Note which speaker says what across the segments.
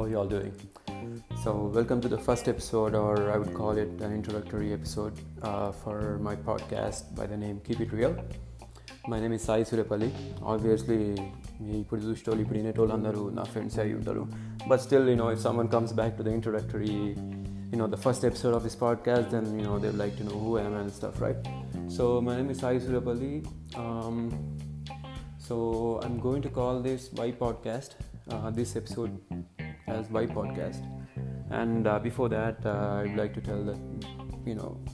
Speaker 1: how are you all doing? So, welcome to the first episode, or I would call it an introductory episode uh, for my podcast by the name Keep It Real. My name is Sai Suryapalli obviously మీ ఇప్పుడు చూసేటోళ్ళు ఇప్పుడు వినేటోళ్ళు అందరూ నా friends అయి ఉంటారు but still you know if someone comes back to the introductory you know the first episode of this podcast then you know they'd like to know who I am and stuff right so my name is Sai Surapalli um, so I'm going to call this Y podcast uh, this episode as Y podcast and uh, before that uh, I'd like to tell that you know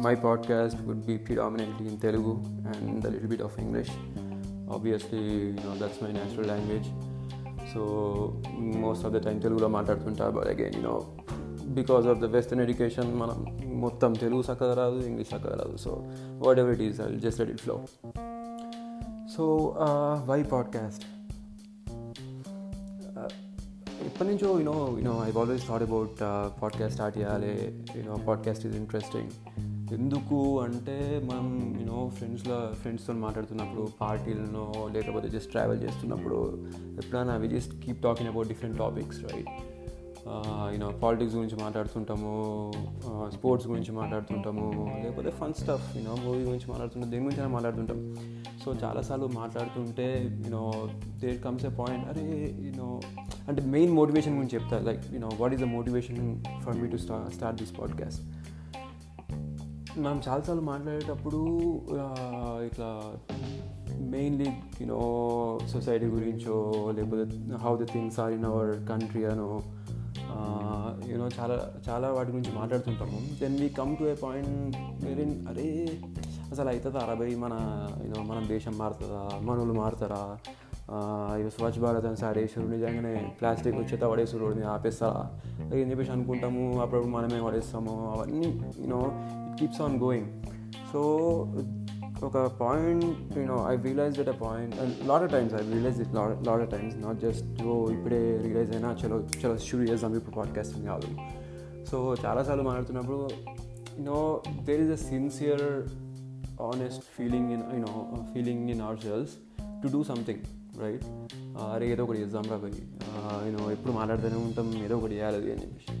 Speaker 1: my podcast would be predominantly in Telugu and a little bit of English obviously you know that's my natural language so most of the time తెలుగులో మాట్లాడుతుంటా but again you know because of the western education మనం మొత్తం తెలుగు చక్కగా రాదు English చక్కగా రాదు so whatever it is I just let it flow so why podcast ఎప్పటి నుంచో you know you know I always thought about podcast start చేయాలి you know podcast is interesting ఎందుకు అంటే మనం యూనో ఫ్రెండ్స్లో ఫ్రెండ్స్తో మాట్లాడుతున్నప్పుడు పార్టీలను లేకపోతే జస్ట్ ట్రావెల్ చేస్తున్నప్పుడు ఎప్పుడైనా we just keep talking about different topics right you know politics గురించి మాట్లాడుతుంటాము స్పోర్ట్స్ గురించి మాట్లాడుతుంటాము లేకపోతే ఫన్ స్టఫ్ యూనో మూవీ గురించి మాట్లాడుతుంటాం దేని గురించి మాట్లాడుతుంటాం. సో చాలాసార్లు మాట్లాడుతుంటే you know there comes a point అరే యూనో అంటే మెయిన్ మోటివేషన్ గురించి చెప్తా like you know what is the motivation for me to sta start this podcast మనం చాలాసార్లు మాట్లాడేటప్పుడు ఇట్లా మెయిన్లీ యూనో సొసైటీ గురించో లేకపోతే how the things are in our country అనో యూనో చాలా చాలా వాటి గురించి మాట్లాడుతుంటాము. Then we come to a point వేరే అరే అసలు అవుతుందా అరబై మన యూనో మన దేశం మారుతుందా? మనోళ్ళు మారుతారా? ఇక స్వచ్ఛ భారత్ అని సార్ వేసారు నిజంగానే ప్లాస్టిక్ వచ్చేత పడేసారు రోడ్డు ఆపేస్తారా? అని చెప్పేసి అనుకుంటాము. అప్పుడప్పుడు మనమే పడేస్తాము. అవన్నీ you know it keeps on going so ఒక point you know I realize that a point lot of times I realize it lot lot of times not just ఓ ఇప్పుడే రియలైజ్ అయినా చలో చలో షూట్ చేద్దాం ఇప్పుడు పాడ్కాస్ట్ కాదు. సో చాలాసార్లు మాట్లాడుతున్నప్పుడు you know there is a sincere honest feeling in you know feeling in our selves to do something right అరే ఏదో ఒకటి చేద్దాం రా పోయి. యూనో ఎప్పుడు మాట్లాడుతూనే ఉంటాం ఏదో ఒకటి చేయాలి అని చెప్పేసి.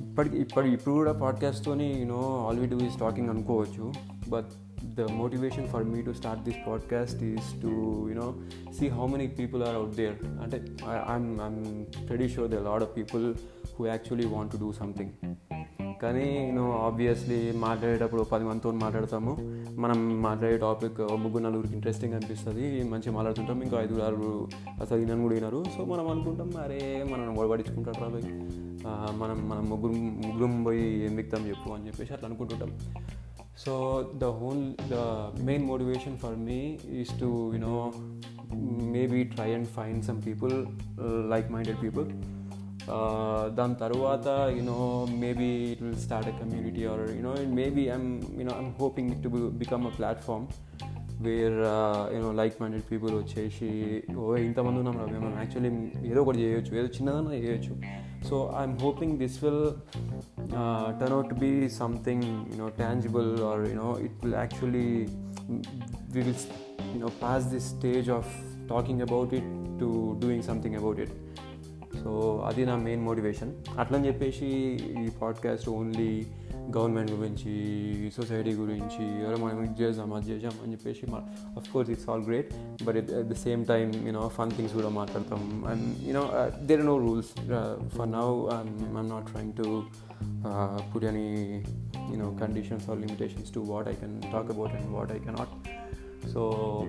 Speaker 1: ఇప్పటికి ఇప్పటి ఇప్పుడు కూడా పాడ్కాస్ట్తోని you know all we do is talking అనుకోవచ్చు. But the motivation for me to start this podcast is to you know see how many people are out there. and I, I'm, I'm pretty sure there are a lot of people who actually want to do something. కానీ నేను obviously మాట్లాడేటప్పుడు పది మందితో మాట్లాడతాము. మనం మాట్లాడే topic ముగ్గురు నలుగురికి ఇంట్రెస్టింగ్ అనిపిస్తుంది. మంచిగా మాట్లాడుతుంటాం. ఇంకా ఐదుగురు ఆరుగురు అసలు ఈయనను కూడా వినరు సో మనం అనుకుంటాం అరే మనం ఒడబడించుకుంటారు రాబోయ్ మనం మనం ముగ్గురు ముగ్గురం పోయి ఏం మిగతాం చెప్పు అని చెప్పేసి అట్లా అనుకుంటుంటాం. so the whole the main motivation for me is to you know maybe try and find some people uh, like-minded people దాని తర్వాత you know maybe it will start a community are you know maybe I'm you know I'm hoping to become a platform where you know like minded people వచ్చేసి ఓ ఇంతమంది ఉన్నాం రా మనం actually ఏదో ఒకటి చేయొచ్చు ఏదో చిన్నదన్నా చేయొచ్చు so I'm hoping this will uh, turn out to be something you know tangible or you know it will actually we will you know pass this stage of talking about it to doing something about it so అది నా main motivation అట్లని చెప్పేసి ఈ podcast only government గురించి society గురించి ఎవరో మనం ఇది చేద్దాం అది చేద్దాం అని చెప్పేసి of course it's all great but at the same time you know fun things కూడా మాట్లాడతాం and you know there no rules for now I'm not trying to put any you know conditions or limitations to what I can talk about and what I cannot. So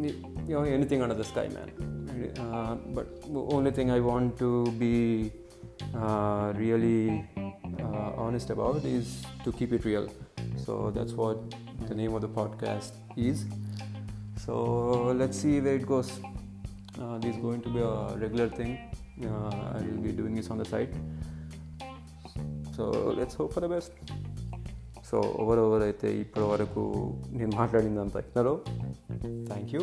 Speaker 1: you know anything under the sky, man. Uh, but the only thing I want to be uh, really uh, honest about is to keep it real. So that's what the name of the podcast is. So let's see where it goes. this is going to be a regular thing. I will be doing this on the side. So let's hope for the best so over over అయితే ఇప్పటి వరకు నేను మాట్లాడిందంతా ఇచ్చినారో thank you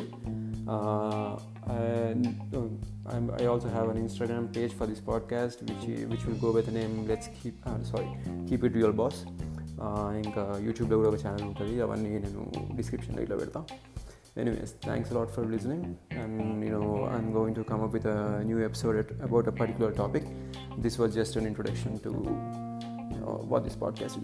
Speaker 1: I also have an Instagram page for this podcast which which will go with name let's keep sorry keep it your boss ఇంకా యూట్యూబ్లో కూడా ఒక channel ఉంటుంది అవన్నీ నేను డిస్క్రిప్షన్లో ఇట్లా పెడతాను anyways thanks a lot for listening and you know i'm going to come up with a new episode about a particular topic this was just an introduction to you know, what this podcast